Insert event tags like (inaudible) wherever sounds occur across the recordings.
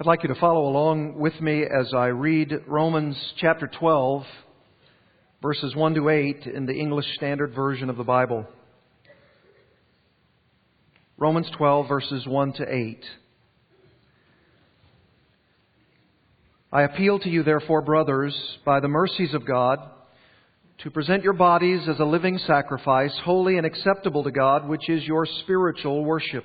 I'd like you to follow along with me as I read Romans chapter 12, verses 1 to 8 in the English Standard Version of the Bible. Romans 12, verses 1 to 8. I appeal to you, therefore, brothers, by the mercies of God, to present your bodies as a living sacrifice, holy and acceptable to God, which is your spiritual worship.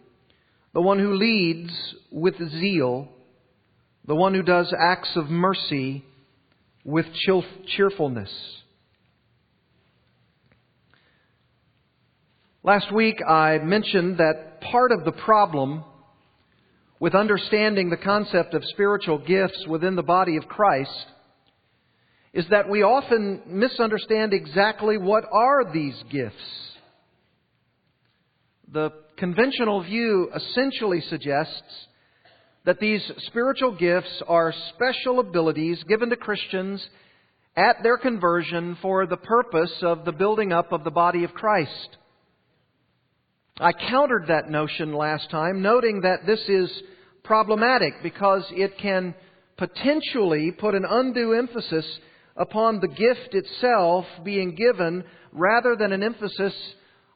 the one who leads with zeal, the one who does acts of mercy with cheerfulness. Last week I mentioned that part of the problem with understanding the concept of spiritual gifts within the body of Christ is that we often misunderstand exactly what are these gifts. The conventional view essentially suggests that these spiritual gifts are special abilities given to Christians at their conversion for the purpose of the building up of the body of Christ. I countered that notion last time, noting that this is problematic because it can potentially put an undue emphasis upon the gift itself being given rather than an emphasis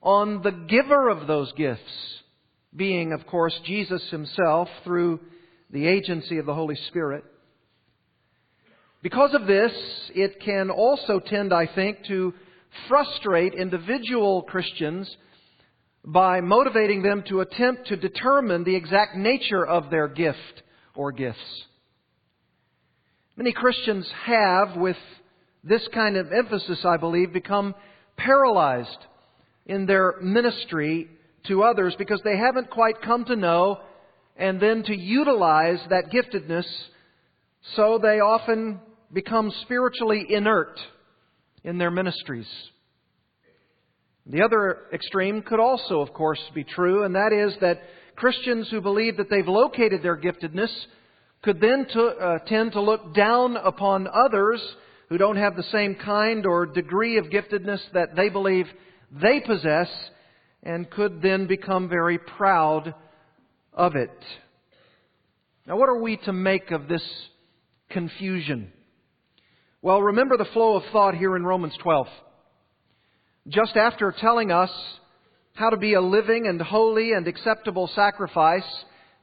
on the giver of those gifts, being, of course, Jesus himself through the agency of the Holy Spirit. Because of this, it can also tend, I think, to frustrate individual Christians by motivating them to attempt to determine the exact nature of their gift or gifts. Many Christians have, with this kind of emphasis, I believe, become paralyzed in their ministry to others because they haven't quite come to know and then to utilize that giftedness, so they often become spiritually inert in their ministries. The other extreme could also, of course, be true, and that is that Christians who believe that they've located their giftedness could then to, uh, tend to look down upon others who don't have the same kind or degree of giftedness that they believe they possess and could then become very proud of it. Now, what are we to make of this confusion? Well, remember the flow of thought here in Romans 12. Just after telling us how to be a living and holy and acceptable sacrifice,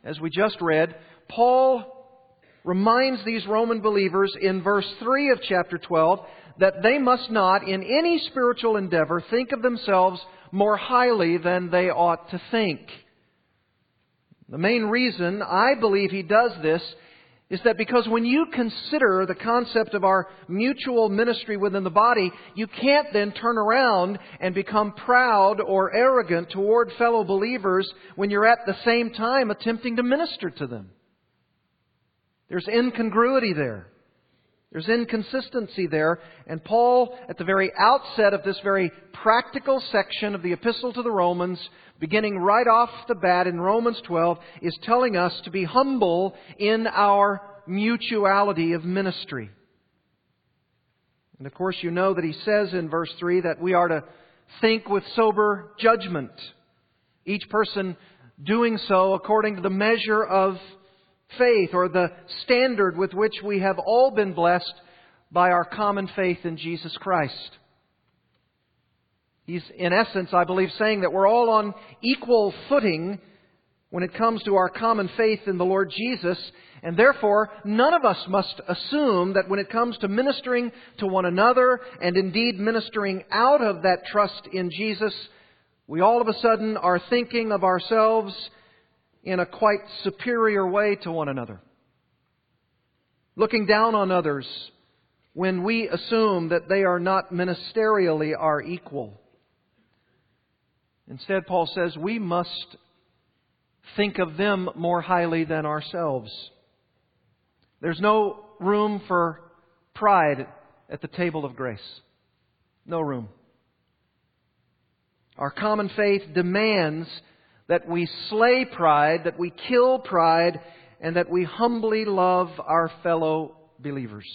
as we just read, Paul reminds these Roman believers in verse 3 of chapter 12 that they must not, in any spiritual endeavor, think of themselves more highly than they ought to think. The main reason I believe he does this is that because when you consider the concept of our mutual ministry within the body, you can't then turn around and become proud or arrogant toward fellow believers when you're at the same time attempting to minister to them. There's incongruity there. There's inconsistency there. And Paul, at the very outset of this very practical section of the Epistle to the Romans, beginning right off the bat in Romans 12, is telling us to be humble in our mutuality of ministry. And of course, you know that he says in verse 3 that we are to think with sober judgment, each person doing so according to the measure of faith or the standard with which we have all been blessed by our common faith in Jesus Christ. He's, in essence, I believe, saying that we're all on equal footing when it comes to our common faith in the Lord Jesus, and therefore none of us must assume that when it comes to ministering to one another, and indeed ministering out of that trust in Jesus, we all of a sudden are thinking of ourselves in a quite superior way to one another. Looking down on others when we assume that they are not ministerially our equal. Instead, Paul says we must think of them more highly than ourselves. There's no room for pride at the table of grace. No room. Our common faith demands that we slay pride, that we kill pride, and that we humbly love our fellow believers.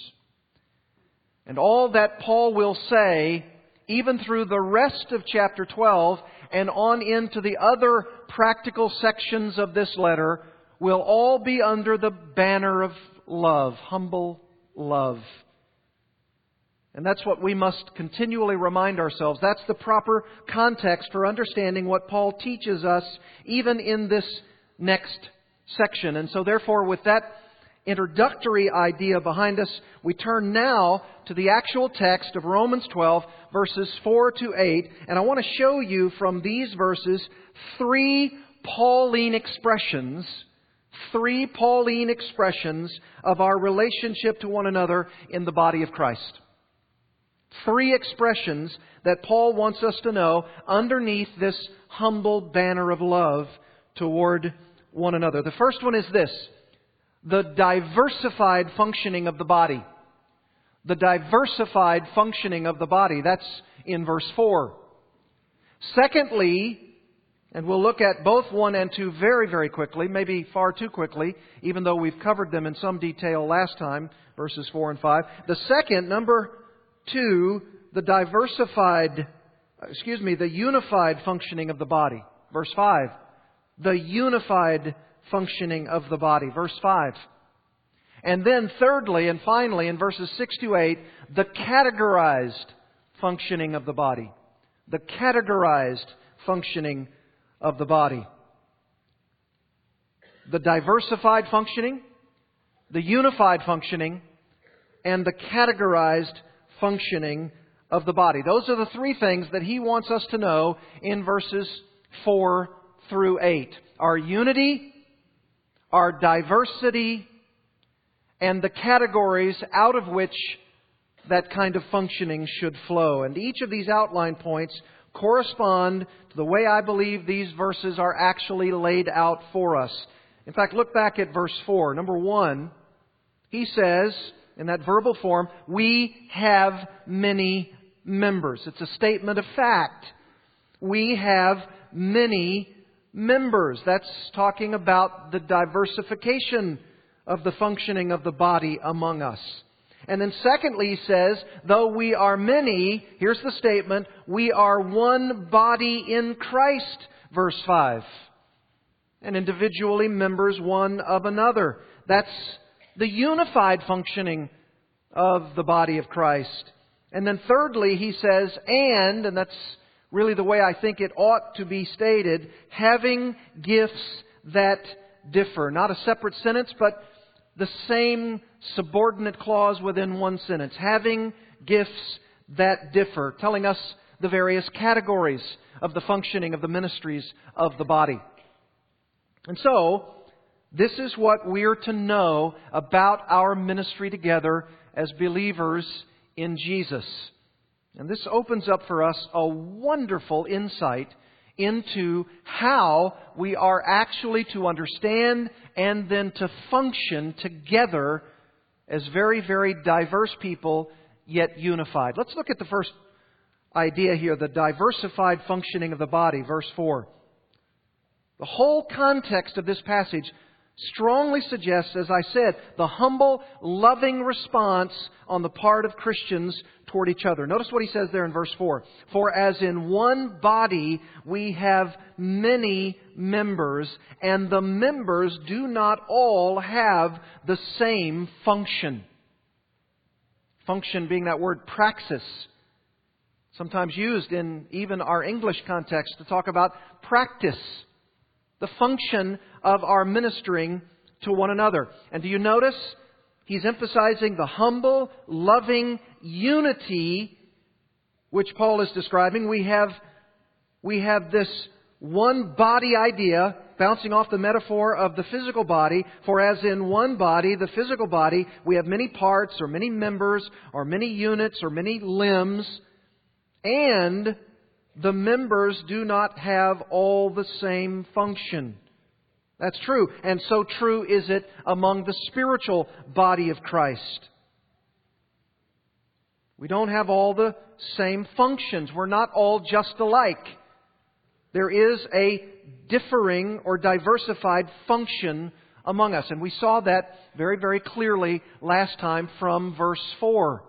And all that Paul will say, even through the rest of chapter 12 and on into the other practical sections of this letter, will all be under the banner of love, humble love. And that's what we must continually remind ourselves. That's the proper context for understanding what Paul teaches us, even in this next section. And so, therefore, with that introductory idea behind us, we turn now to the actual text of Romans 12, verses 4 to 8. And I want to show you from these verses three Pauline expressions, three Pauline expressions of our relationship to one another in the body of Christ. Three expressions that Paul wants us to know underneath this humble banner of love toward one another. The first one is this the diversified functioning of the body. The diversified functioning of the body. That's in verse 4. Secondly, and we'll look at both 1 and 2 very, very quickly, maybe far too quickly, even though we've covered them in some detail last time, verses 4 and 5. The second, number 2, the diversified, excuse me, the unified functioning of the body. Verse 5. The unified functioning of the body. Verse 5. And then, thirdly and finally, in verses 6 to 8, the categorized functioning of the body. The categorized functioning of the body. The diversified functioning, the unified functioning, and the categorized functioning of the body. Those are the three things that he wants us to know in verses 4 through 8. Our unity, our diversity, and the categories out of which that kind of functioning should flow. And each of these outline points correspond to the way I believe these verses are actually laid out for us. In fact, look back at verse 4. Number 1, he says, in that verbal form, we have many members. It's a statement of fact. We have many members. That's talking about the diversification of the functioning of the body among us. And then secondly, he says, though we are many, here's the statement, we are one body in Christ, verse 5. And individually members one of another. That's the unified functioning of the body of Christ. And then thirdly, he says, and, and that's really the way I think it ought to be stated, having gifts that differ. Not a separate sentence, but the same subordinate clause within one sentence. Having gifts that differ, telling us the various categories of the functioning of the ministries of the body. And so, this is what we're to know about our ministry together as believers in Jesus. And this opens up for us a wonderful insight into how we are actually to understand and then to function together as very, very diverse people, yet unified. Let's look at the first idea here the diversified functioning of the body, verse 4. The whole context of this passage strongly suggests, as I said, the humble, loving response on the part of Christians toward each other. Notice what he says there in verse 4. For as in one body we have many members, and the members do not all have the same function. Function being that word praxis, sometimes used in even our English context to talk about practice. The function of our ministering to one another. And do you notice? He's emphasizing the humble, loving unity which Paul is describing. We have, we have this one body idea bouncing off the metaphor of the physical body, for as in one body, the physical body, we have many parts or many members or many units or many limbs, and the members do not have all the same function. That's true. And so true is it among the spiritual body of Christ. We don't have all the same functions. We're not all just alike. There is a differing or diversified function among us. And we saw that very, very clearly last time from verse 4.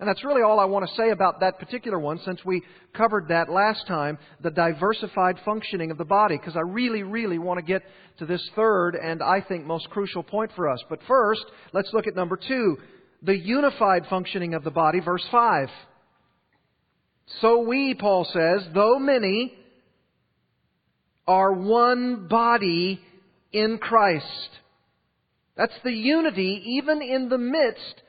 And that's really all I want to say about that particular one since we covered that last time, the diversified functioning of the body, because I really, really want to get to this third and I think most crucial point for us. But first, let's look at number two, the unified functioning of the body, verse 5. So we, Paul says, though many, are one body in Christ. That's the unity even in the midst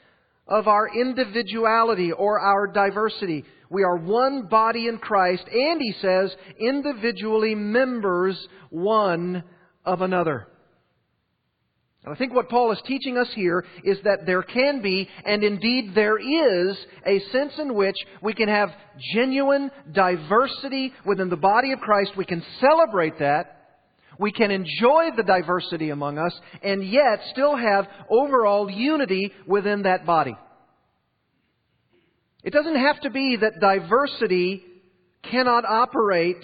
of our individuality or our diversity. We are one body in Christ, and he says, individually members one of another. And I think what Paul is teaching us here is that there can be, and indeed there is, a sense in which we can have genuine diversity within the body of Christ. We can celebrate that. We can enjoy the diversity among us, and yet still have overall unity within that body. It doesn't have to be that diversity cannot operate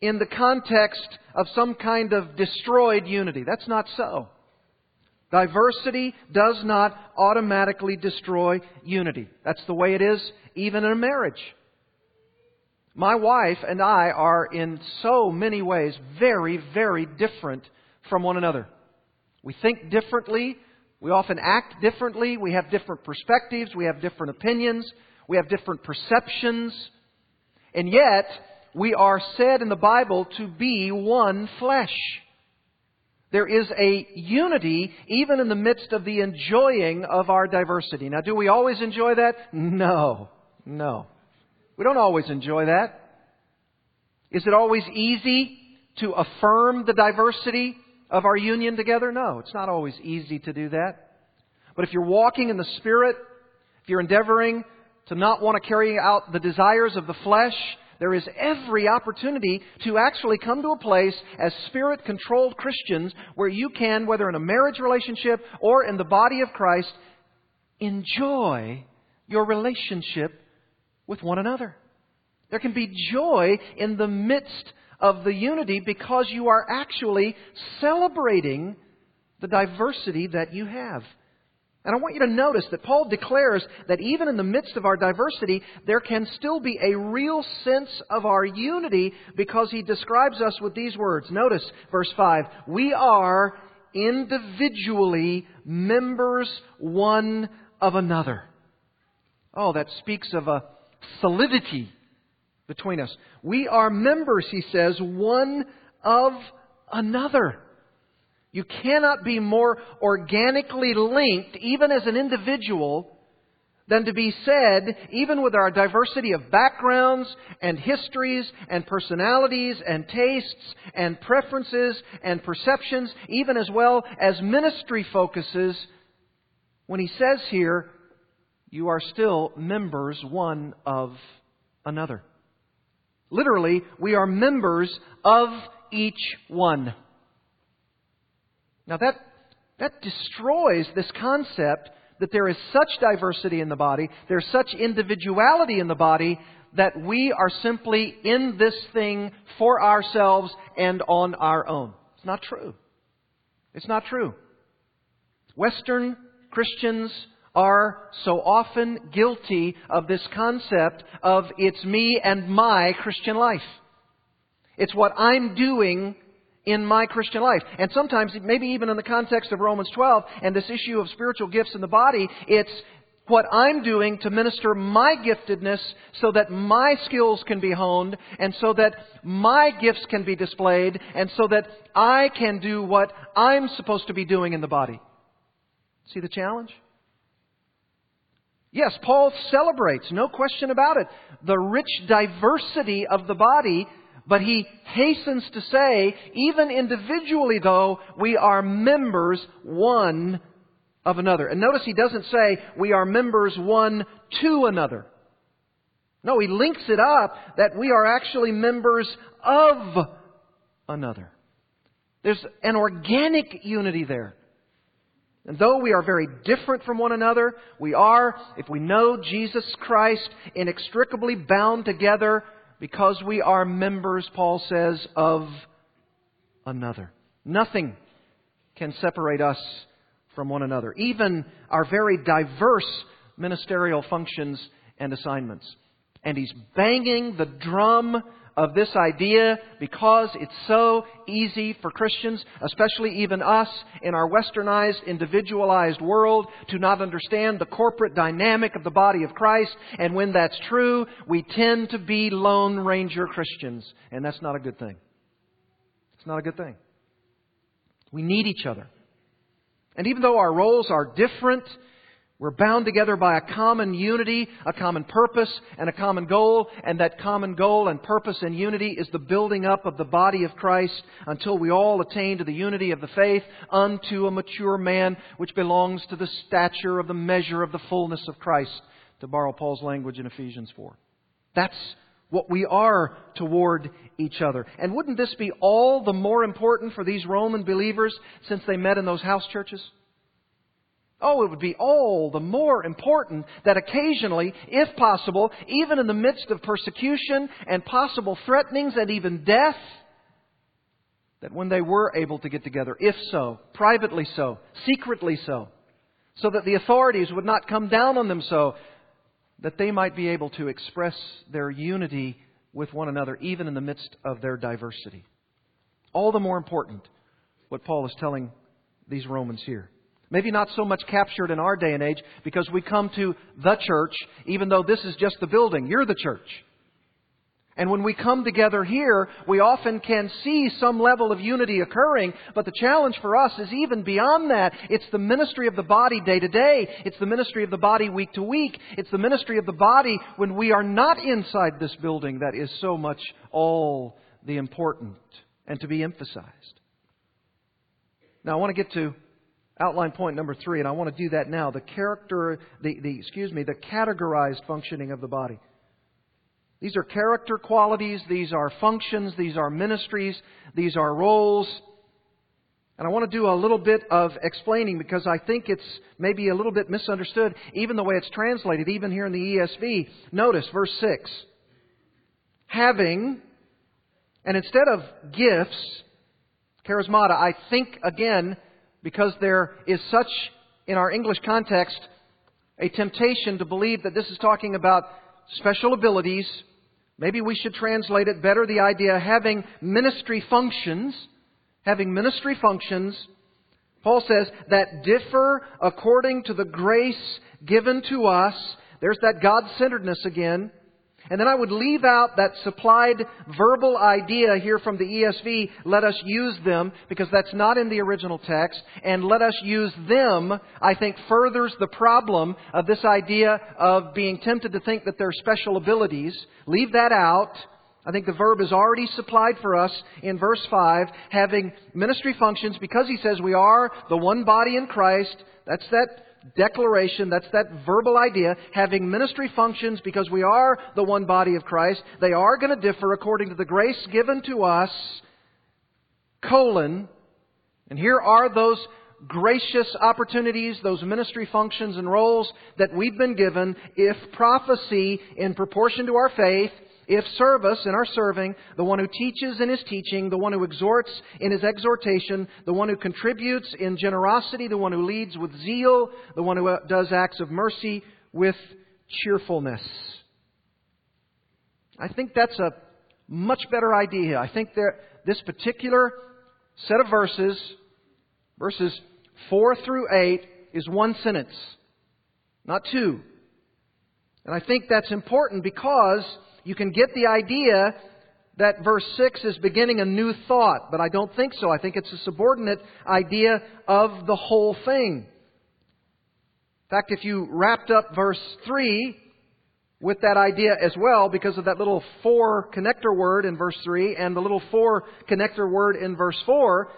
in the context of some kind of destroyed unity. That's not so. Diversity does not automatically destroy unity. That's the way it is even in a marriage. My wife and I are in so many ways very, very different from one another. We think differently. We often act differently. We have different perspectives. We have different opinions. We have different perceptions. And yet, we are said in the Bible to be one flesh. There is a unity even in the midst of the enjoying of our diversity. Now, do we always enjoy that? No. No. We don't always enjoy that. Is it always easy to affirm the diversity of our union together? No, it's not always easy to do that. But if you're walking in the Spirit, if you're endeavoring to not want to carry out the desires of the flesh, there is every opportunity to actually come to a place as spirit controlled Christians where you can, whether in a marriage relationship or in the body of Christ, enjoy your relationship with one another. There can be joy in the midst of the unity because you are actually celebrating the diversity that you have. And I want you to notice that Paul declares that even in the midst of our diversity, there can still be a real sense of our unity because he describes us with these words. Notice verse 5. We are individually members one of another. Oh, that speaks of a solidity between us. We are members, he says, one of another. You cannot be more organically linked, even as an individual, than to be said, even with our diversity of backgrounds and histories and personalities and tastes and preferences and perceptions, even as well as ministry focuses, when he says here, you are still members one of another. Literally, we are members of each one. Now that, that destroys this concept that there is such diversity in the body, there's such individuality in the body, that we are simply in this thing for ourselves and on our own. It's not true. It's not true. Western Christians are so often guilty of this concept of it's me and my Christian life. It's what I'm doing in my Christian life. And sometimes, maybe even in the context of Romans 12 and this issue of spiritual gifts in the body, it's what I'm doing to minister my giftedness so that my skills can be honed and so that my gifts can be displayed and so that I can do what I'm supposed to be doing in the body. See the challenge? Yes, Paul celebrates, no question about it, the rich diversity of the body, but he hastens to say, even individually though, we are members one of another. And notice he doesn't say we are members one to another. No, he links it up that we are actually members of another. There's an organic unity there. And though we are very different from one another, we are, if we know Jesus Christ, inextricably bound together because we are members, Paul says, of another. Nothing can separate us from one another, even our very diverse ministerial functions and assignments. And he's banging the drum of this idea because it's so easy for Christians, especially even us in our westernized, individualized world, to not understand the corporate dynamic of the body of Christ. And when that's true, we tend to be Lone Ranger Christians. And that's not a good thing. It's not a good thing. We need each other. And even though our roles are different, we're bound together by a common unity, a common purpose, and a common goal. And that common goal and purpose and unity is the building up of the body of Christ until we all attain to the unity of the faith unto a mature man, which belongs to the stature of the measure of the fullness of Christ, to borrow Paul's language in Ephesians 4. That's what we are toward each other. And wouldn't this be all the more important for these Roman believers since they met in those house churches? Oh, it would be all the more important that occasionally, if possible, even in the midst of persecution and possible threatenings and even death, that when they were able to get together, if so, privately so, secretly so, so that the authorities would not come down on them so, that they might be able to express their unity with one another, even in the midst of their diversity. All the more important what Paul is telling these Romans here. Maybe not so much captured in our day and age because we come to the church, even though this is just the building. You're the church. And when we come together here, we often can see some level of unity occurring, but the challenge for us is even beyond that. It's the ministry of the body day to day. It's the ministry of the body week to week. It's the ministry of the body when we are not inside this building that is so much all the important and to be emphasized. Now I want to get to outline point number three, and I want to do that now. The character, the, the excuse me, the categorized functioning of the body. These are character qualities, these are functions, these are ministries, these are roles. And I want to do a little bit of explaining because I think it's maybe a little bit misunderstood, even the way it's translated, even here in the ESV. Notice verse 6. Having, and instead of gifts, charismata, I think again, because there is such, in our English context, a temptation to believe that this is talking about special abilities Maybe we should translate it better the idea of having ministry functions, having ministry functions, Paul says, that differ according to the grace given to us. There's that God centeredness again. And then I would leave out that supplied verbal idea here from the ESV, let us use them, because that's not in the original text. And let us use them, I think, furthers the problem of this idea of being tempted to think that they're special abilities. Leave that out. I think the verb is already supplied for us in verse 5, having ministry functions, because he says we are the one body in Christ. That's that declaration, that's that verbal idea, having ministry functions because we are the one body of Christ, they are going to differ according to the grace given to us, colon, and here are those gracious opportunities, those ministry functions and roles that we've been given if prophecy in proportion to our faith, if service in our serving, the one who teaches in his teaching, the one who exhorts in his exhortation, the one who contributes in generosity, the one who leads with zeal, the one who uh, does acts of mercy with cheerfulness. I think that's a much better idea. I think that this particular set of verses, verses 4 through 8, is one sentence. not two. And I think that's important because you can get the idea that verse 6 is beginning a new thought, but I don't think so. I think it's a subordinate idea of the whole thing. In fact, if you wrapped up verse 3 with that idea as well, because of that little for connector word in verse 3 and the little for connector word in verse 4,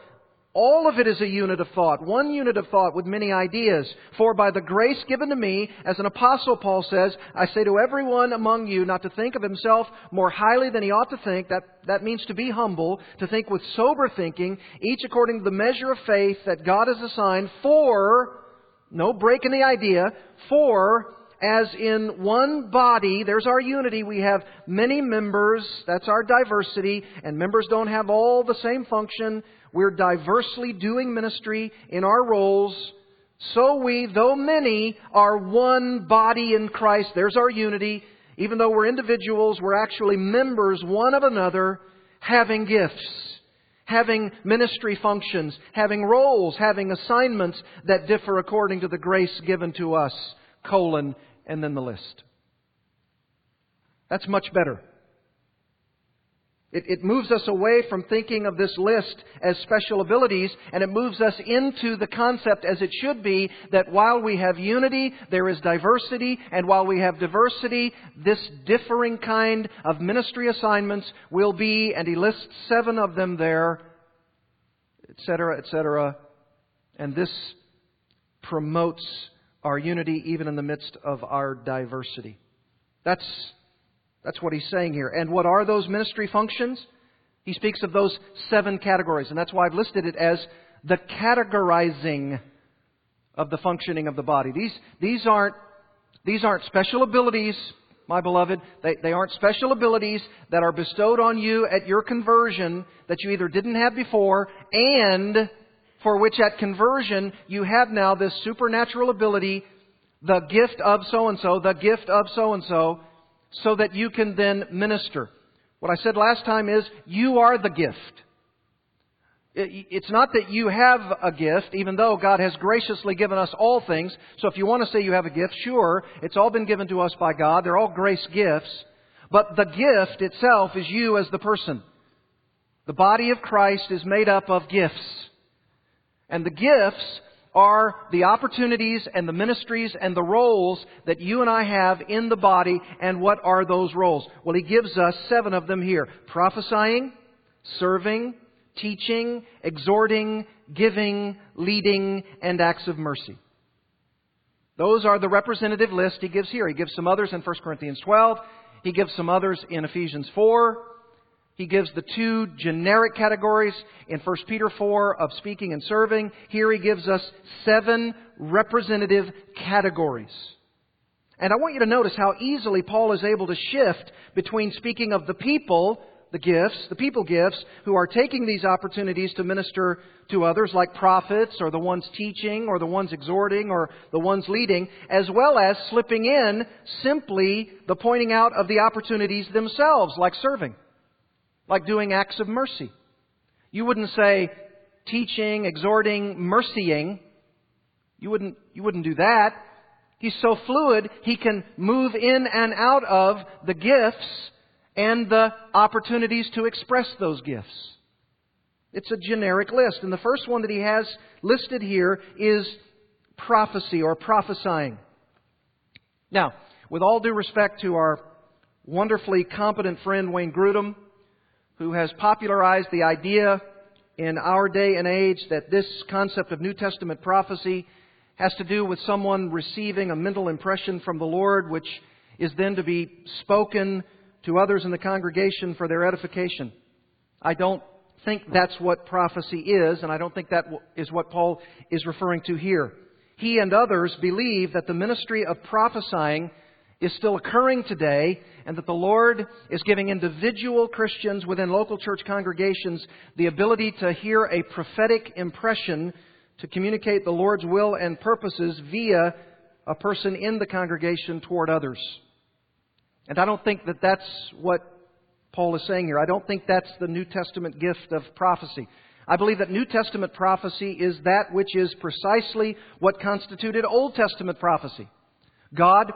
all of it is a unit of thought, one unit of thought with many ideas. For by the grace given to me, as an apostle, Paul says, I say to everyone among you not to think of himself more highly than he ought to think. That, that means to be humble, to think with sober thinking, each according to the measure of faith that God has assigned for, no break in the idea, for as in one body, there's our unity. We have many members. That's our diversity. And members don't have all the same function. We're diversely doing ministry in our roles. So we, though many, are one body in Christ. There's our unity. Even though we're individuals, we're actually members one of another, having gifts, having ministry functions, having roles, having assignments that differ according to the grace given to us, colon, and then the list. That's much better. It, it, moves us away from thinking of this list as special abilities, and it moves us into the concept as it should be that while we have unity, there is diversity, and while we have diversity, this differing kind of ministry assignments will be, and he lists seven of them there, etc., etc., and this promotes our unity even in the midst of our diversity. That's that's what he's saying here. And what are those ministry functions? He speaks of those seven categories, and that's why I've listed it as the categorizing of the functioning of the body. These, these, aren't, these aren't special abilities, my beloved. They, they aren't special abilities that are bestowed on you at your conversion that you either didn't have before and for which at conversion you have now this supernatural ability, the gift of so and so, the gift of so and so, so that you can then minister. What I said last time is, you are the gift. It's not that you have a gift, even though God has graciously given us all things. So if you want to say you have a gift, sure, it's all been given to us by God. They're all grace gifts. But the gift itself is you as the person. The body of Christ is made up of gifts. And the gifts are the opportunities and the ministries and the roles that you and I have in the body, and what are those roles? Well, he gives us seven of them here prophesying, serving, teaching, exhorting, giving, leading, and acts of mercy. Those are the representative list he gives here. He gives some others in 1 Corinthians 12. He gives some others in Ephesians 4. He gives the two generic categories in 1 Peter 4 of speaking and serving. Here he gives us seven representative categories. And I want you to notice how easily Paul is able to shift between speaking of the people, the gifts, the people gifts, who are taking these opportunities to minister to others, like prophets, or the ones teaching, or the ones exhorting, or the ones leading, as well as slipping in simply the pointing out of the opportunities themselves, like serving like doing acts of mercy. You wouldn't say teaching, exhorting, mercying. You wouldn't, you wouldn't do that. He's so fluid, he can move in and out of the gifts and the opportunities to express those gifts. It's a generic list. And the first one that he has listed here is prophecy or prophesying. Now, with all due respect to our wonderfully competent friend Wayne Grudem, who has popularized the idea in our day and age that this concept of New Testament prophecy has to do with someone receiving a mental impression from the Lord, which is then to be spoken to others in the congregation for their edification. I don't think that's what prophecy is, and I don't think that is what Paul is referring to here. He and others believe that the ministry of prophesying is still occurring today, and that the Lord is giving individual Christians within local church congregations the ability to hear a prophetic impression to communicate the Lord's will and purposes via a person in the congregation toward others. And I don't think that that's what Paul is saying here. I don't think that's the New Testament gift of prophecy. I believe that New Testament prophecy is that which is precisely what constituted Old Testament prophecy. God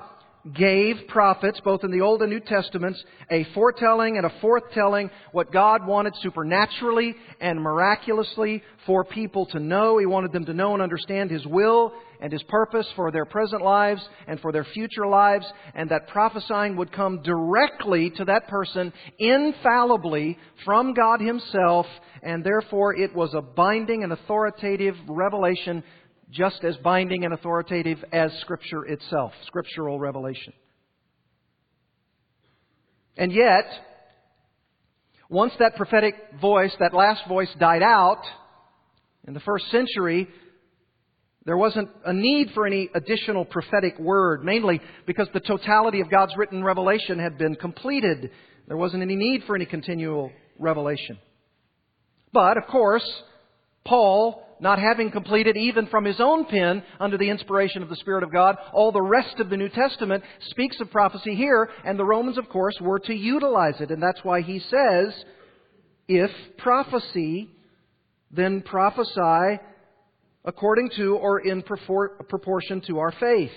gave prophets, both in the Old and New Testaments, a foretelling and a forthtelling what God wanted supernaturally and miraculously for people to know. He wanted them to know and understand His will and His purpose for their present lives and for their future lives, and that prophesying would come directly to that person, infallibly from God Himself, and therefore it was a binding and authoritative revelation just as binding and authoritative as Scripture itself, scriptural revelation. And yet, once that prophetic voice, that last voice died out in the first century, there wasn't a need for any additional prophetic word, mainly because the totality of God's written revelation had been completed. There wasn't any need for any continual revelation. But, of course, Paul not having completed even from his own pen under the inspiration of the Spirit of God, all the rest of the New Testament speaks of prophecy here, and the Romans, of course, were to utilize it. And that's why he says, if prophecy, then prophesy according to or in proportion to our faith.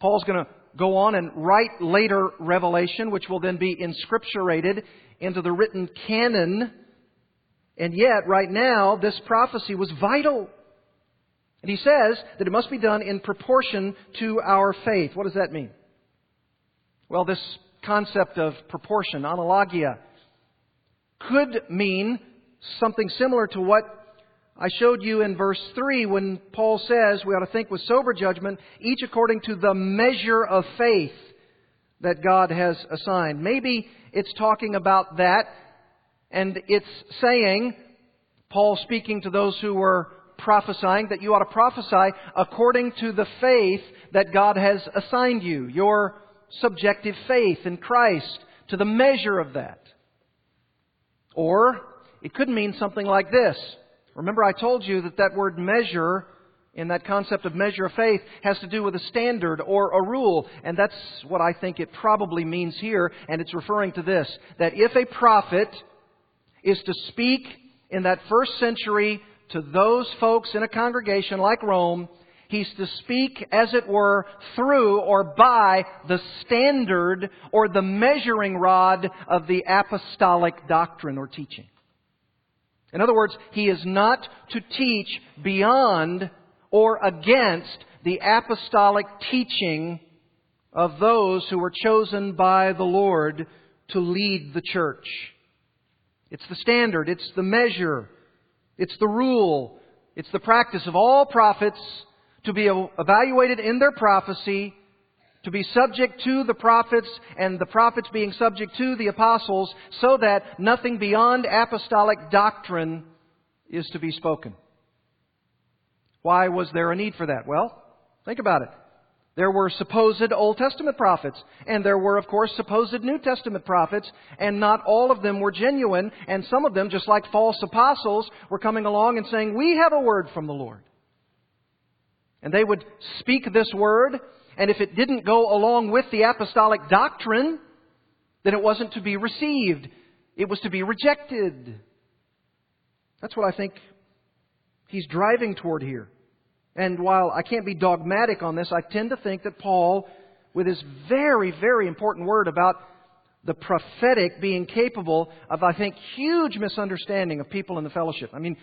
Paul's going to go on and write later revelation, which will then be inscripturated into the written canon and yet, right now, this prophecy was vital. And he says that it must be done in proportion to our faith. What does that mean? Well, this concept of proportion, analogia, could mean something similar to what I showed you in verse 3 when Paul says we ought to think with sober judgment, each according to the measure of faith that God has assigned. Maybe it's talking about that and it's saying, Paul speaking to those who were prophesying, that you ought to prophesy according to the faith that God has assigned you, your subjective faith in Christ, to the measure of that. Or it could mean something like this. Remember, I told you that that word measure in that concept of measure of faith has to do with a standard or a rule. And that's what I think it probably means here. And it's referring to this that if a prophet is to speak in that first century to those folks in a congregation like Rome. He's to speak, as it were, through or by the standard or the measuring rod of the apostolic doctrine or teaching. In other words, he is not to teach beyond or against the apostolic teaching of those who were chosen by the Lord to lead the church. It's the standard. It's the measure. It's the rule. It's the practice of all prophets to be evaluated in their prophecy, to be subject to the prophets, and the prophets being subject to the apostles, so that nothing beyond apostolic doctrine is to be spoken. Why was there a need for that? Well, think about it. There were supposed Old Testament prophets, and there were, of course, supposed New Testament prophets, and not all of them were genuine, and some of them, just like false apostles, were coming along and saying, We have a word from the Lord. And they would speak this word, and if it didn't go along with the apostolic doctrine, then it wasn't to be received. It was to be rejected. That's what I think he's driving toward here. And while I can't be dogmatic on this, I tend to think that Paul, with his very, very important word about the prophetic being capable of, I think, huge misunderstanding of people in the fellowship. I mean,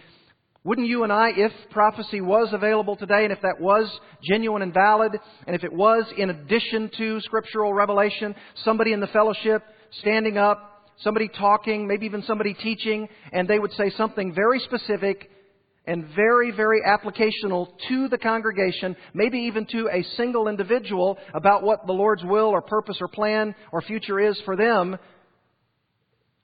wouldn't you and I, if prophecy was available today, and if that was genuine and valid, and if it was in addition to scriptural revelation, somebody in the fellowship standing up, somebody talking, maybe even somebody teaching, and they would say something very specific and very, very applicational to the congregation, maybe even to a single individual about what the Lord's will or purpose or plan or future is for them,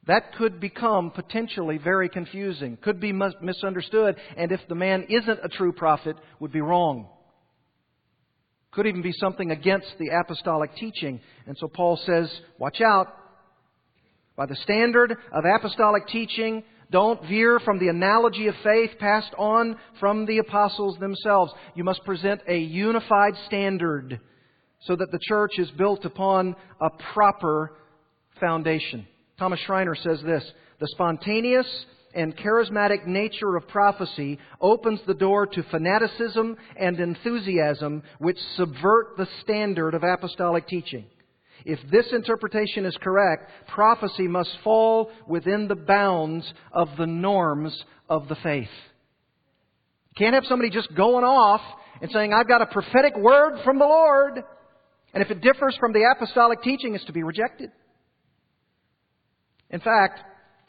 that could become potentially very confusing, could be misunderstood, and if the man isn't a true prophet, would be wrong. Could even be something against the apostolic teaching. And so Paul says, watch out. By the standard of apostolic teaching, don't veer from the analogy of faith passed on from the apostles themselves. You must present a unified standard so that the church is built upon a proper foundation. Thomas Schreiner says this The spontaneous and charismatic nature of prophecy opens the door to fanaticism and enthusiasm which subvert the standard of apostolic teaching. If this interpretation is correct, prophecy must fall within the bounds of the norms of the faith. You can't have somebody just going off and saying, I've got a prophetic word from the Lord. And if it differs from the apostolic teaching, it's to be rejected. In fact,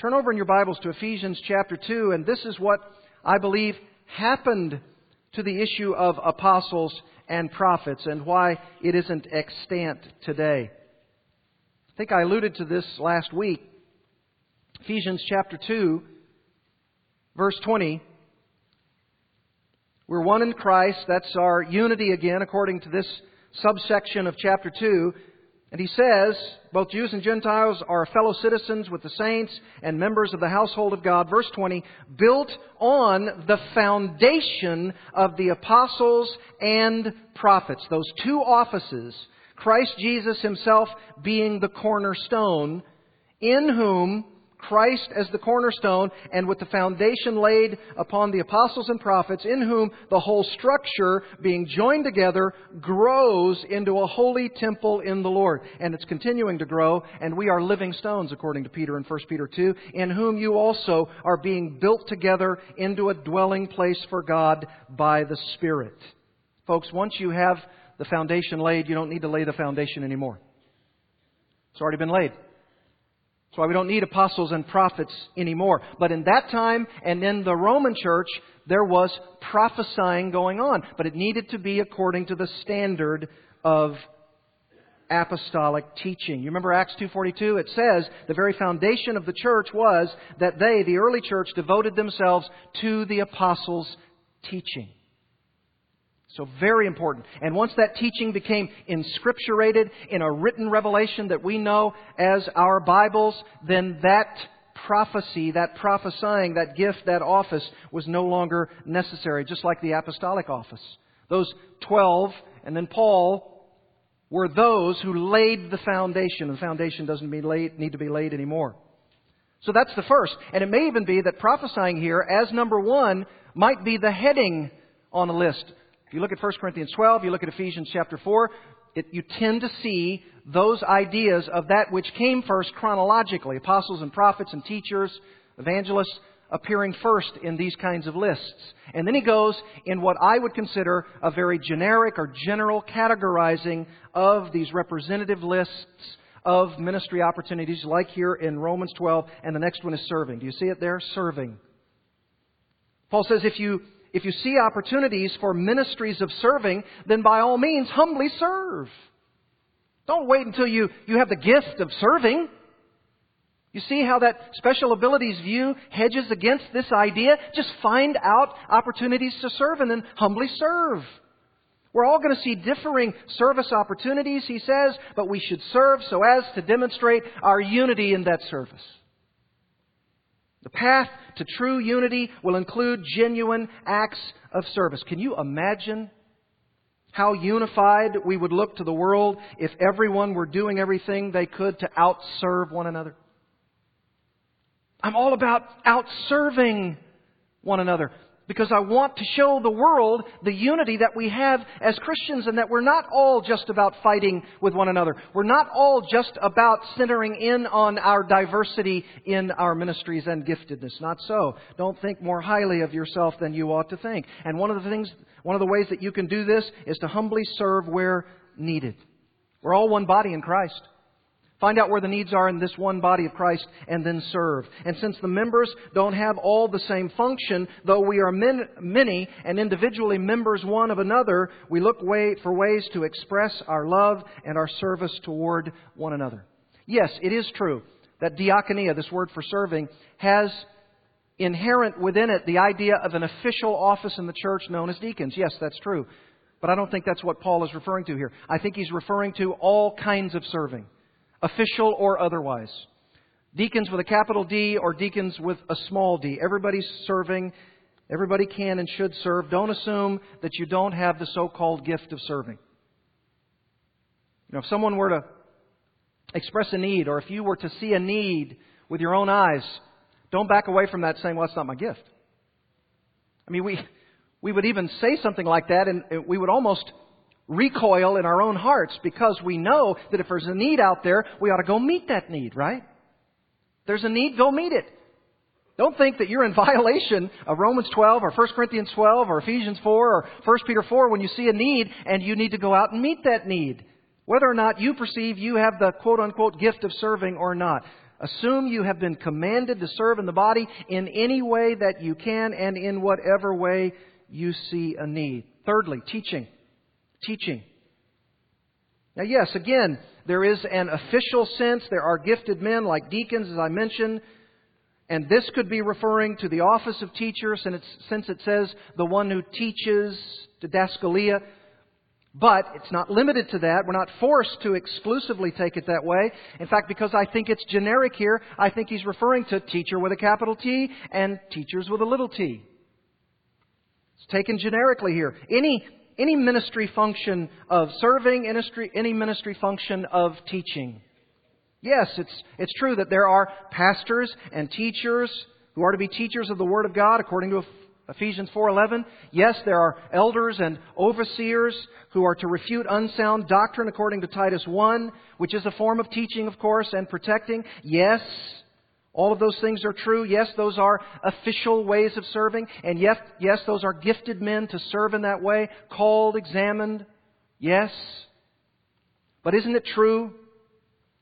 turn over in your Bibles to Ephesians chapter 2, and this is what I believe happened to the issue of apostles and prophets and why it isn't extant today. I think I alluded to this last week. Ephesians chapter 2, verse 20. We're one in Christ. That's our unity again, according to this subsection of chapter 2. And he says, both Jews and Gentiles are fellow citizens with the saints and members of the household of God. Verse 20, built on the foundation of the apostles and prophets. Those two offices, Christ Jesus himself being the cornerstone, in whom Christ as the cornerstone, and with the foundation laid upon the apostles and prophets, in whom the whole structure, being joined together, grows into a holy temple in the Lord. And it's continuing to grow, and we are living stones, according to Peter in 1 Peter 2, in whom you also are being built together into a dwelling place for God by the Spirit. Folks, once you have the foundation laid, you don't need to lay the foundation anymore. It's already been laid. That's why we don't need apostles and prophets anymore. But in that time and in the Roman church, there was prophesying going on. But it needed to be according to the standard of apostolic teaching. You remember Acts 2:42 it says the very foundation of the church was that they the early church devoted themselves to the apostles' teaching. So very important. And once that teaching became inscripturated in a written revelation that we know as our Bibles, then that prophecy, that prophesying, that gift, that office was no longer necessary, just like the apostolic office. Those twelve, and then Paul, were those who laid the foundation. The foundation doesn't need to be laid anymore. So that's the first. And it may even be that prophesying here, as number one, might be the heading on a list if you look at 1 Corinthians 12, you look at Ephesians chapter 4, it, you tend to see those ideas of that which came first chronologically apostles and prophets and teachers, evangelists appearing first in these kinds of lists. And then he goes in what I would consider a very generic or general categorizing of these representative lists of ministry opportunities, like here in Romans 12, and the next one is serving. Do you see it there? Serving. Paul says if you if you see opportunities for ministries of serving, then by all means, humbly serve. Don't wait until you, you have the gift of serving. You see how that special abilities view hedges against this idea? Just find out opportunities to serve and then humbly serve. We're all going to see differing service opportunities, he says, but we should serve so as to demonstrate our unity in that service. The path to true unity will include genuine acts of service. Can you imagine how unified we would look to the world if everyone were doing everything they could to outserve one another? I'm all about outserving one another because I want to show the world the unity that we have as Christians and that we're not all just about fighting with one another. We're not all just about centering in on our diversity in our ministries and giftedness. Not so. Don't think more highly of yourself than you ought to think. And one of the things, one of the ways that you can do this is to humbly serve where needed. We're all one body in Christ. Find out where the needs are in this one body of Christ and then serve. And since the members don't have all the same function, though we are many and individually members one of another, we look for ways to express our love and our service toward one another. Yes, it is true that diakonia, this word for serving, has inherent within it the idea of an official office in the church known as deacons. Yes, that's true. But I don't think that's what Paul is referring to here. I think he's referring to all kinds of serving official or otherwise. Deacons with a capital D or deacons with a small d. Everybody's serving. Everybody can and should serve. Don't assume that you don't have the so called gift of serving. You know, if someone were to express a need, or if you were to see a need with your own eyes, don't back away from that saying, well, that's not my gift. I mean, we, we would even say something like that and we would almost recoil in our own hearts because we know that if there's a need out there, we ought to go meet that need, right? There's a need, go meet it. Don't think that you're in (laughs) violation of Romans 12 or 1 Corinthians 12 or Ephesians 4 or 1 Peter 4 when you see a need and you need to go out and meet that need. Whether or not you perceive you have the quote unquote gift of serving or not. Assume you have been commanded to serve in the body in any way that you can and in whatever way you see a need. Thirdly, teaching. Teaching. Now, yes, again, there is an official sense. There are gifted men like deacons, as I mentioned. And this could be referring to the office of teacher, since it says the one who teaches, didaskalia. But it's not limited to that. We're not forced to exclusively take it that way. In fact, because I think it's generic here, I think he's referring to teacher with a capital T and teachers with a little t. It's taken generically here. Any, any ministry function of serving, any ministry function of teaching. Yes, it's, it's true that there are pastors and teachers who are to be teachers of the Word of God according to Ephesians 4:11. Yes, there are elders and overseers who are to refute unsound doctrine according to Titus 1, which is a form of teaching, of course, and protecting. Yes, all of those things are true. Yes, those are official ways of serving. And yes, yes, those are gifted men to serve in that way, called, examined. Yes. But isn't it true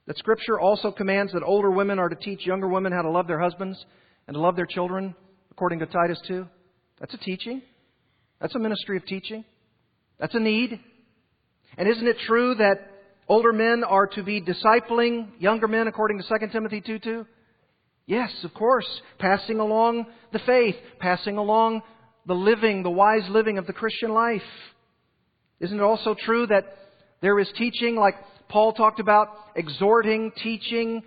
that Scripture also commands that older women are to teach younger women how to love their husbands and to love their children, according to Titus 2? That's a teaching. That's a ministry of teaching. That's a need. And isn't it true that older men are to be discipling younger men according to 2 Timothy 2 2? Yes, of course. Passing along the faith, passing along the living, the wise living of the Christian life. Isn't it also true that there is teaching like Paul talked about exhorting, teaching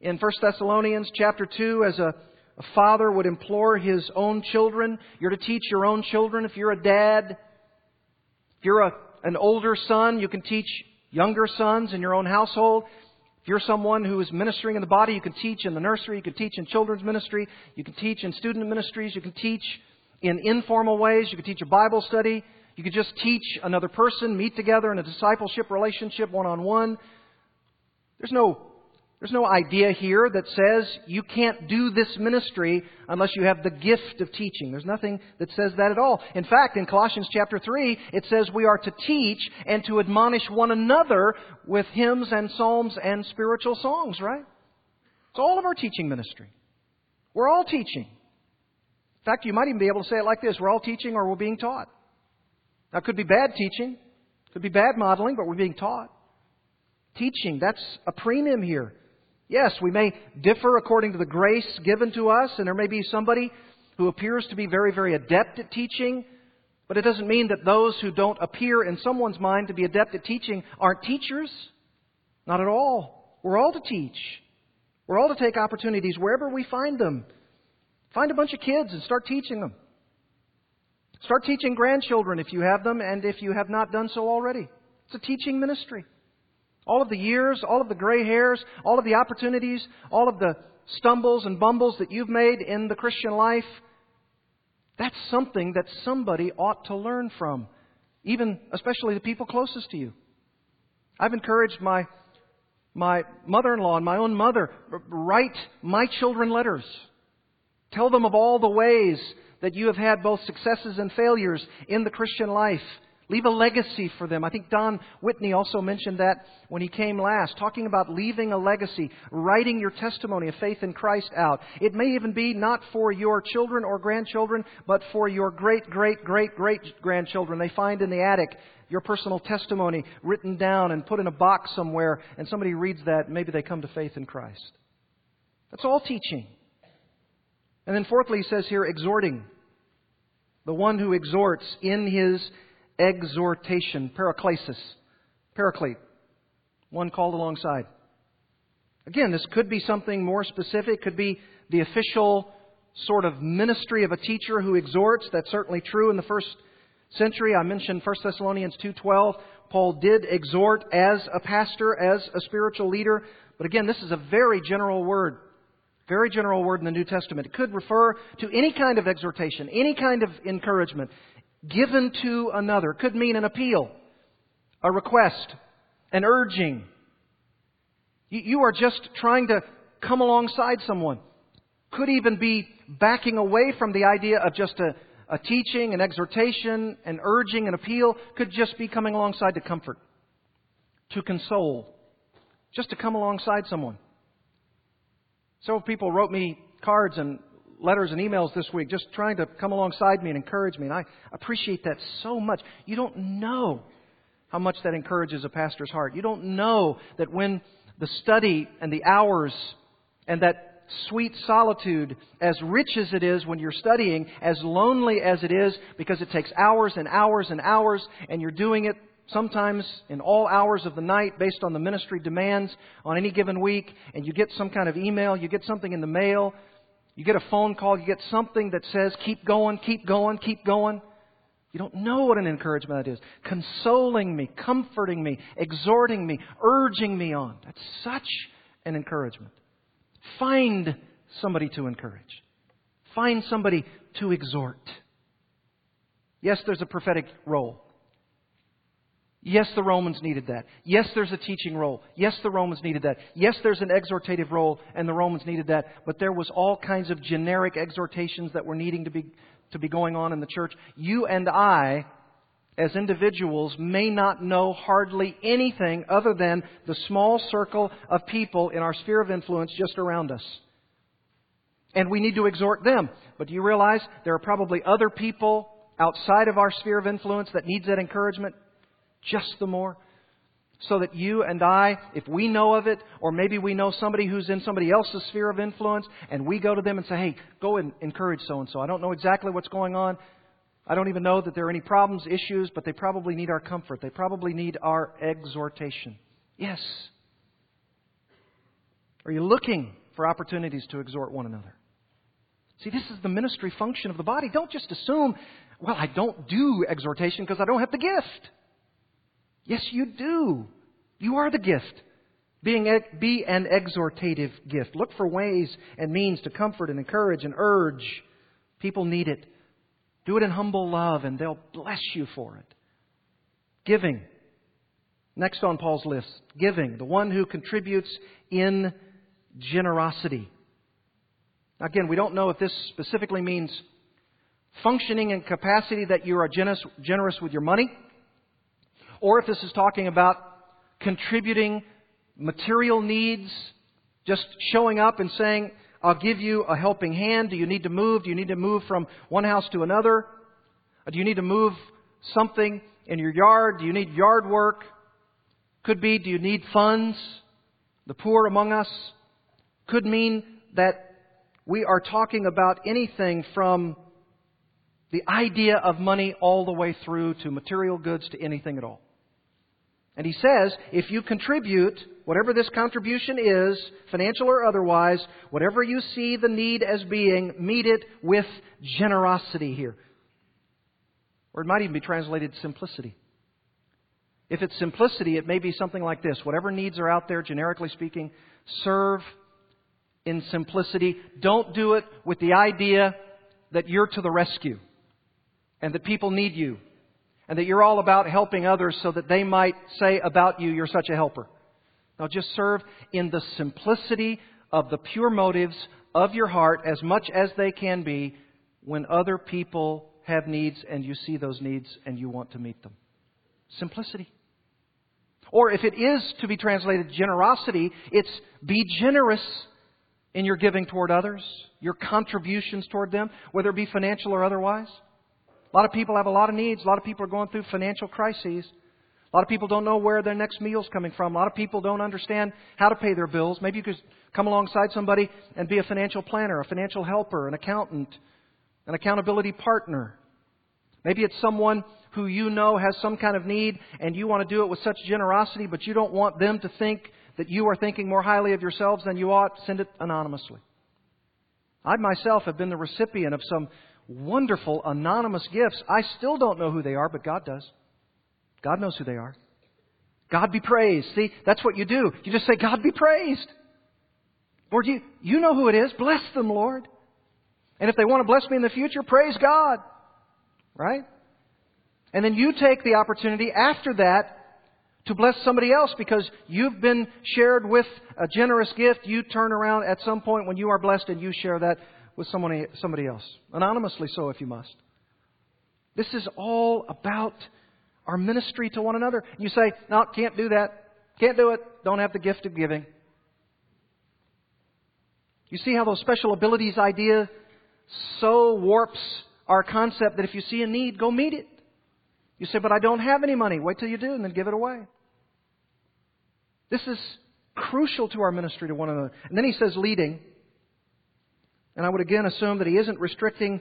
in 1 Thessalonians chapter 2 as a, a father would implore his own children. You're to teach your own children if you're a dad. If you're a, an older son, you can teach younger sons in your own household. You're someone who is ministering in the body, you can teach in the nursery, you can teach in children's ministry, you can teach in student ministries, you can teach in informal ways, you can teach a Bible study, you can just teach another person, meet together in a discipleship relationship one on one. There's no, there's no idea here that says you can't do this ministry unless you have the gift of teaching. There's nothing that says that at all. In fact, in Colossians chapter 3, it says we are to teach and to admonish one another with hymns and psalms and spiritual songs, right? It's all of our teaching ministry. We're all teaching. In fact, you might even be able to say it like this we're all teaching or we're being taught. Now, it could be bad teaching, it could be bad modeling, but we're being taught. Teaching, that's a premium here. Yes, we may differ according to the grace given to us, and there may be somebody who appears to be very, very adept at teaching, but it doesn't mean that those who don't appear in someone's mind to be adept at teaching aren't teachers. Not at all. We're all to teach. We're all to take opportunities wherever we find them. Find a bunch of kids and start teaching them. Start teaching grandchildren if you have them and if you have not done so already. It's a teaching ministry. All of the years, all of the gray hairs, all of the opportunities, all of the stumbles and bumbles that you've made in the Christian life, that's something that somebody ought to learn from, even especially the people closest to you. I've encouraged my my mother-in-law and my own mother write my children letters. Tell them of all the ways that you have had both successes and failures in the Christian life. Leave a legacy for them. I think Don Whitney also mentioned that when he came last, talking about leaving a legacy, writing your testimony of faith in Christ out. It may even be not for your children or grandchildren, but for your great, great, great, great grandchildren. They find in the attic your personal testimony written down and put in a box somewhere, and somebody reads that, maybe they come to faith in Christ. That's all teaching. And then fourthly, he says here, exhorting. The one who exhorts in his exhortation, paraklesis, paraclete, one called alongside. Again, this could be something more specific, could be the official sort of ministry of a teacher who exhorts. That's certainly true in the first century. I mentioned 1 Thessalonians 2:12. Paul did exhort as a pastor, as a spiritual leader, but again, this is a very general word. Very general word in the New Testament. It could refer to any kind of exhortation, any kind of encouragement given to another. Could mean an appeal, a request, an urging. You are just trying to come alongside someone. Could even be backing away from the idea of just a, a teaching, an exhortation, an urging, an appeal. Could just be coming alongside to comfort, to console, just to come alongside someone. Several people wrote me cards and letters and emails this week just trying to come alongside me and encourage me. And I appreciate that so much. You don't know how much that encourages a pastor's heart. You don't know that when the study and the hours and that sweet solitude, as rich as it is when you're studying, as lonely as it is because it takes hours and hours and hours and you're doing it sometimes in all hours of the night based on the ministry demands on any given week, and you get some kind of email, you get something in the mail, you get a phone call, you get something that says, keep going, keep going, keep going. You don't know what an encouragement that is. Consoling me, comforting me, exhorting me, urging me on. That's such an encouragement. Find somebody to encourage. Find somebody to exhort. Yes, there's a prophetic role. Yes, the Romans needed that. Yes, there's a teaching role. Yes, the Romans needed that. Yes, there's an exhortative role, and the Romans needed that. But there was all kinds of generic exhortations that were needing to be, to be going on in the church. You and I, as individuals, may not know hardly anything other than the small circle of people in our sphere of influence just around us. And we need to exhort them. But do you realize there are probably other people outside of our sphere of influence that needs that encouragement just the more. So that you and I, if we know of it, or maybe we know somebody who's in somebody else's sphere of influence, and we go to them and say, hey, go and encourage so and so. I don't know exactly what's going on. I don't even know that there are any problems, issues, but they probably need our comfort. They probably need our exhortation. Yes. Are you looking for opportunities to exhort one another? See, this is the ministry function of the body. Don't just assume, well, I don't do exhortation because I don't have the gift. Yes, you do. You are the gift. Being, be an exhortative gift. Look for ways and means to comfort and encourage and urge. People need it. Do it in humble love, and they'll bless you for it. Giving. Next on Paul's list giving, the one who contributes in generosity. Again, we don't know if this specifically means functioning in capacity that you are generous, generous with your money or if this is talking about contributing material needs, just showing up and saying, I'll give you a helping hand. Do you need to move? Do you need to move from one house to another? Do you need to move something in your yard? Do you need yard work? Could be, do you need funds? The poor among us? Could mean that we are talking about anything from the idea of money all the way through to material goods to anything at all. And he says, if you contribute, whatever this contribution is, financial or otherwise, whatever you see the need as being, meet it with generosity here. Or it might even be translated simplicity. If it's simplicity, it may be something like this whatever needs are out there, generically speaking, serve in simplicity. Don't do it with the idea that you're to the rescue and that people need you and that you're all about helping others so that they might say about you, you're such a helper. Now just serve in the simplicity of the pure motives of your heart as much as they can be when other people have needs and you see those needs and you want to meet them. Simplicity. Or if it is to be translated generosity, it's be generous in your giving toward others, your contributions toward them, whether it be financial or otherwise. A lot of people have a lot of needs. A lot of people are going through financial crises. A lot of people don't know where their next meal's coming from. A lot of people don't understand how to pay their bills. Maybe you could come alongside somebody and be a financial planner, a financial helper, an accountant, an accountability partner. Maybe it's someone who you know has some kind of need and you want to do it with such generosity, but you don't want them to think that you are thinking more highly of yourselves than you ought. Send it anonymously. I myself have been the recipient of some wonderful anonymous gifts. I still don't know who they are, but God does. God knows who they are. God be praised. See, that's what you do. You just say, God be praised. Lord, you, you know who it is. Bless them, Lord. And if they want to bless me in the future, praise God. Right? And then you take the opportunity after that to bless somebody else because you've been shared with a generous gift. You turn around at some point when you are blessed and you share that with somebody, somebody else. Anonymously so, if you must. This is all about our ministry to one another. You say, no, can't do that. Can't do it. Don't have the gift of giving. You see how those special abilities idea so warps our concept that if you see a need, go meet it. You say, but I don't have any money. Wait till you do and then give it away. This is crucial to our ministry to one another. And then he says leading. And I would again assume that he isn't restricting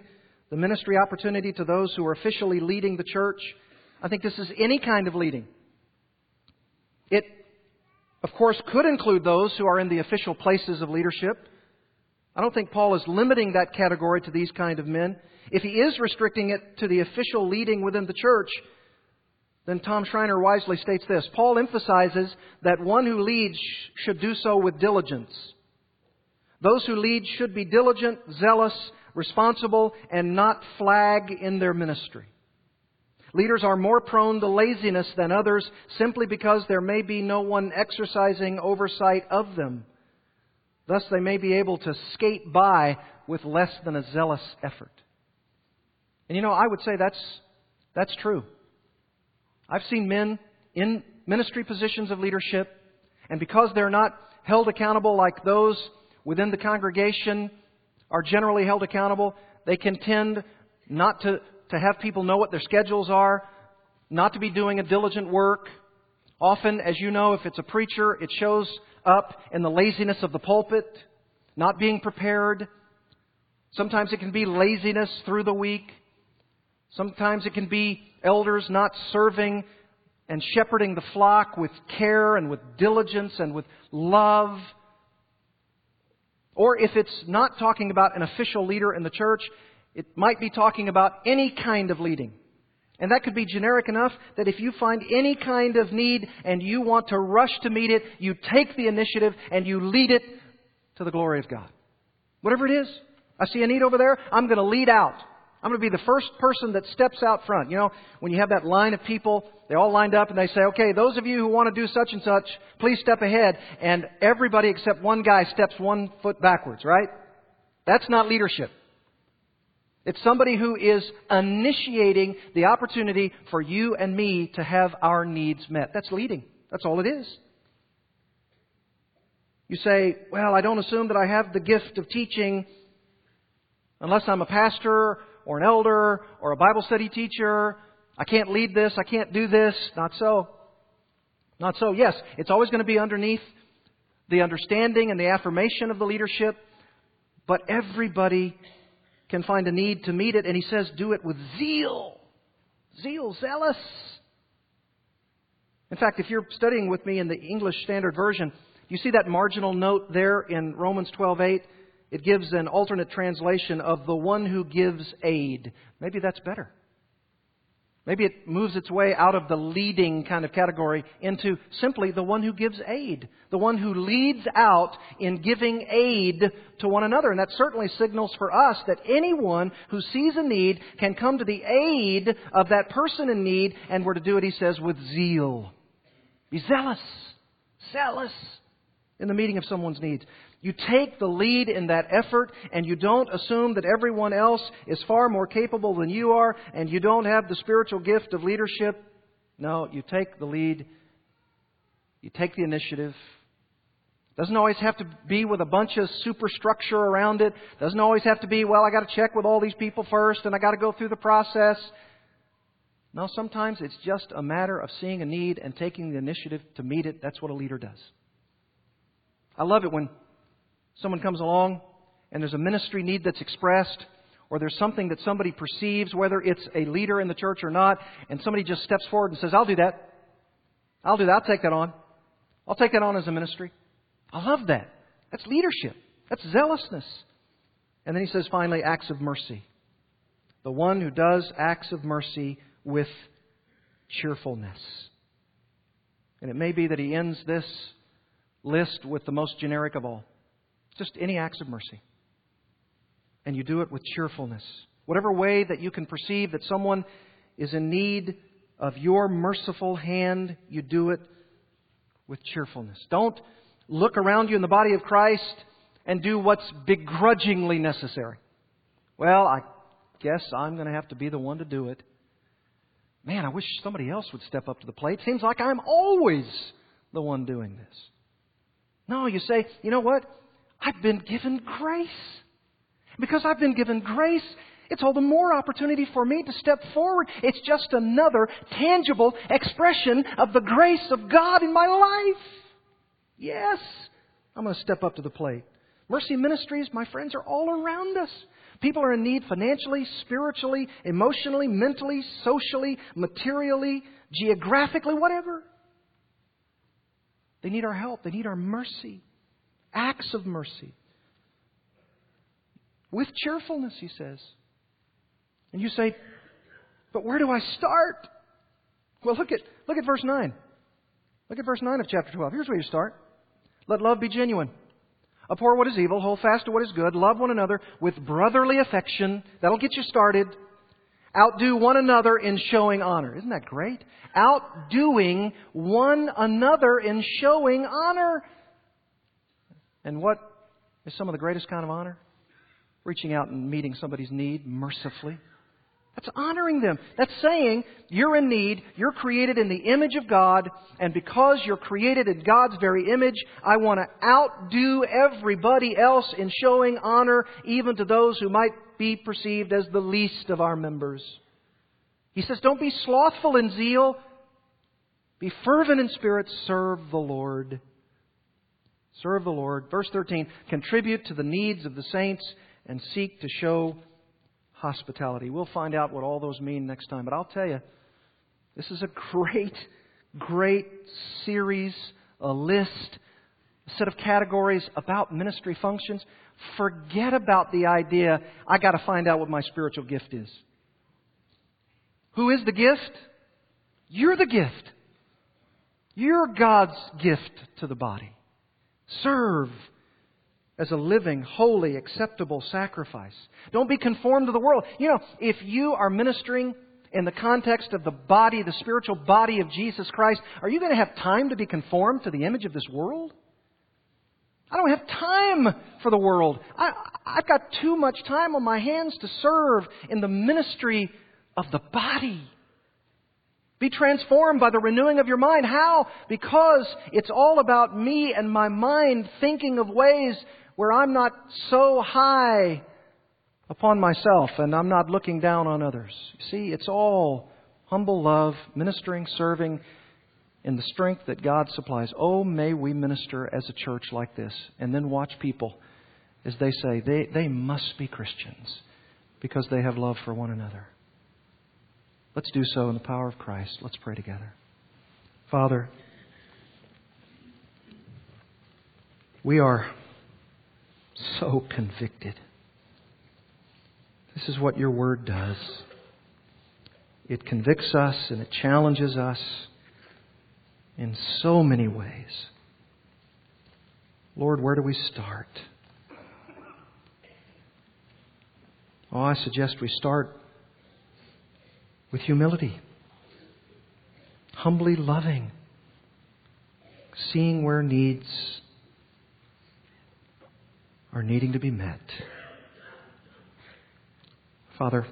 the ministry opportunity to those who are officially leading the church. I think this is any kind of leading. It, of course, could include those who are in the official places of leadership. I don't think Paul is limiting that category to these kind of men. If he is restricting it to the official leading within the church, then Tom Schreiner wisely states this Paul emphasizes that one who leads should do so with diligence. Those who lead should be diligent, zealous, responsible, and not flag in their ministry. Leaders are more prone to laziness than others simply because there may be no one exercising oversight of them. Thus, they may be able to skate by with less than a zealous effort. And you know, I would say that's, that's true. I've seen men in ministry positions of leadership, and because they're not held accountable like those within the congregation are generally held accountable, they can tend not to, to have people know what their schedules are, not to be doing a diligent work. Often, as you know, if it's a preacher, it shows up in the laziness of the pulpit, not being prepared. Sometimes it can be laziness through the week. Sometimes it can be elders not serving and shepherding the flock with care and with diligence and with love. Or if it's not talking about an official leader in the church, it might be talking about any kind of leading. And that could be generic enough that if you find any kind of need and you want to rush to meet it, you take the initiative and you lead it to the glory of God. Whatever it is. I see a need over there. I'm going to lead out. I'm going to be the first person that steps out front. You know, when you have that line of people, they all lined up and they say, okay, those of you who want to do such and such, please step ahead. And everybody except one guy steps one foot backwards, right? That's not leadership. It's somebody who is initiating the opportunity for you and me to have our needs met. That's leading. That's all it is. You say, well, I don't assume that I have the gift of teaching unless I'm a pastor or an elder or a Bible study teacher. I can't lead this. I can't do this. Not so. Not so. Yes, it's always going to be underneath the understanding and the affirmation of the leadership, but everybody can find a need to meet it, and he says, do it with zeal. Zeal, zealous. In fact, if you're studying with me in the English Standard Version, you see that marginal note there in Romans 12:8? It gives an alternate translation of the one who gives aid. Maybe that's better. Maybe it moves its way out of the leading kind of category into simply the one who gives aid, the one who leads out in giving aid to one another. And that certainly signals for us that anyone who sees a need can come to the aid of that person in need, and we're to do it, he says, with zeal. Be zealous, zealous in the meeting of someone's needs. You take the lead in that effort and you don't assume that everyone else is far more capable than you are and you don't have the spiritual gift of leadership. No, you take the lead. You take the initiative. Doesn't always have to be with a bunch of superstructure around it. Doesn't always have to be, well, I got to check with all these people first and I got to go through the process. No, sometimes it's just a matter of seeing a need and taking the initiative to meet it. That's what a leader does. I love it when someone comes along and there's a ministry need that's expressed, or there's something that somebody perceives, whether it's a leader in the church or not, and somebody just steps forward and says, I'll do that. I'll do that. I'll take that on. I'll take that on as a ministry. I love that. That's leadership. That's zealousness. And then he says finally, acts of mercy. The one who does acts of mercy with cheerfulness. And it may be that he ends this list with the most generic of all Just any acts of mercy. And you do it with cheerfulness. Whatever way that you can perceive that someone is in need of your merciful hand, you do it with cheerfulness. Don't look around you in the body of Christ and do what's begrudgingly necessary. Well, I guess I'm going to have to be the one to do it. Man, I wish somebody else would step up to the plate. Seems like I'm always the one doing this. No, you say, you know what? I've been given grace. Because I've been given grace, it's all the more opportunity for me to step forward. It's just another tangible expression of the grace of God in my life. Yes, I'm going to step up to the plate. Mercy Ministries, my friends, are all around us. People are in need financially, spiritually, emotionally, mentally, socially, materially, geographically, whatever. They need our help. They need our mercy. Acts of mercy. With cheerfulness, he says. And you say, but where do I start? Well, look at, look at verse 9. Look at verse 9 of chapter 12. Here's where you start. Let love be genuine. Abhor what is evil, hold fast to what is good, love one another with brotherly affection. That'll get you started. Outdo one another in showing honor. Isn't that great? Outdoing one another in showing honor. And what is some of the greatest kind of honor? Reaching out and meeting somebody's need mercifully. That's honoring them. That's saying you're in need, you're created in the image of God, and because you're created in God's very image, I want to outdo everybody else in showing honor, even to those who might be perceived as the least of our members. He says, Don't be slothful in zeal, be fervent in spirit, serve the Lord. Serve the Lord. Verse 13, contribute to the needs of the saints and seek to show hospitality. We'll find out what all those mean next time. But I'll tell you, this is a (laughs) great, great series, a list, a set of categories about ministry functions. Forget about the idea, I got to find out what my spiritual gift is. Who is the gift? You're the gift. You're God's gift to the body. Serve as a living, holy, acceptable sacrifice. Don't be conformed to the world. You know, if you are ministering in the context of the body, the spiritual body of Jesus Christ, are you going to have time to be conformed to the image of this world? I don't have time for the world. I, I've got too much time on my hands to serve in the ministry of the body. Be transformed by the renewing of your mind. How? Because it's all about me and my mind thinking of ways where I'm not so high upon myself and I'm not looking down on others. See, it's all humble love, ministering, serving in the strength that God supplies. Oh, may we minister as a church like this and then watch people as they say they, they must be Christians because they have love for one another. Let's do so in the power of Christ. Let's pray together. Father, we are so convicted. This is what your word does. It convicts us and it challenges us in so many ways. Lord, where do we start? Oh, I suggest we start with humility, humbly loving, seeing where needs are needing to be met. Father,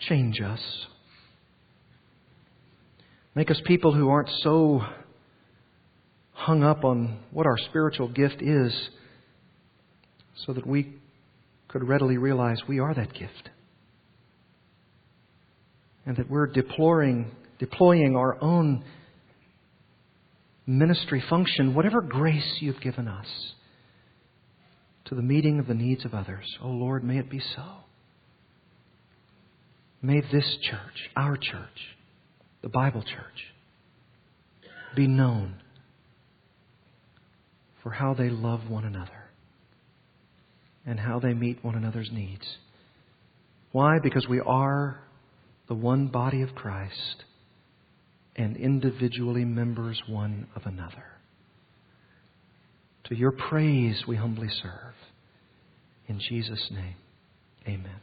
change us. Make us people who aren't so hung up on what our spiritual gift is so that we could readily realize we are that gift. And that we're deploying, deploying our own ministry function, whatever grace you've given us, to the meeting of the needs of others. Oh Lord, may it be so. May this church, our church, the Bible church, be known for how they love one another and how they meet one another's needs. Why? Because we are the one body of Christ and individually members one of another. To your praise we humbly serve. In Jesus' name, amen.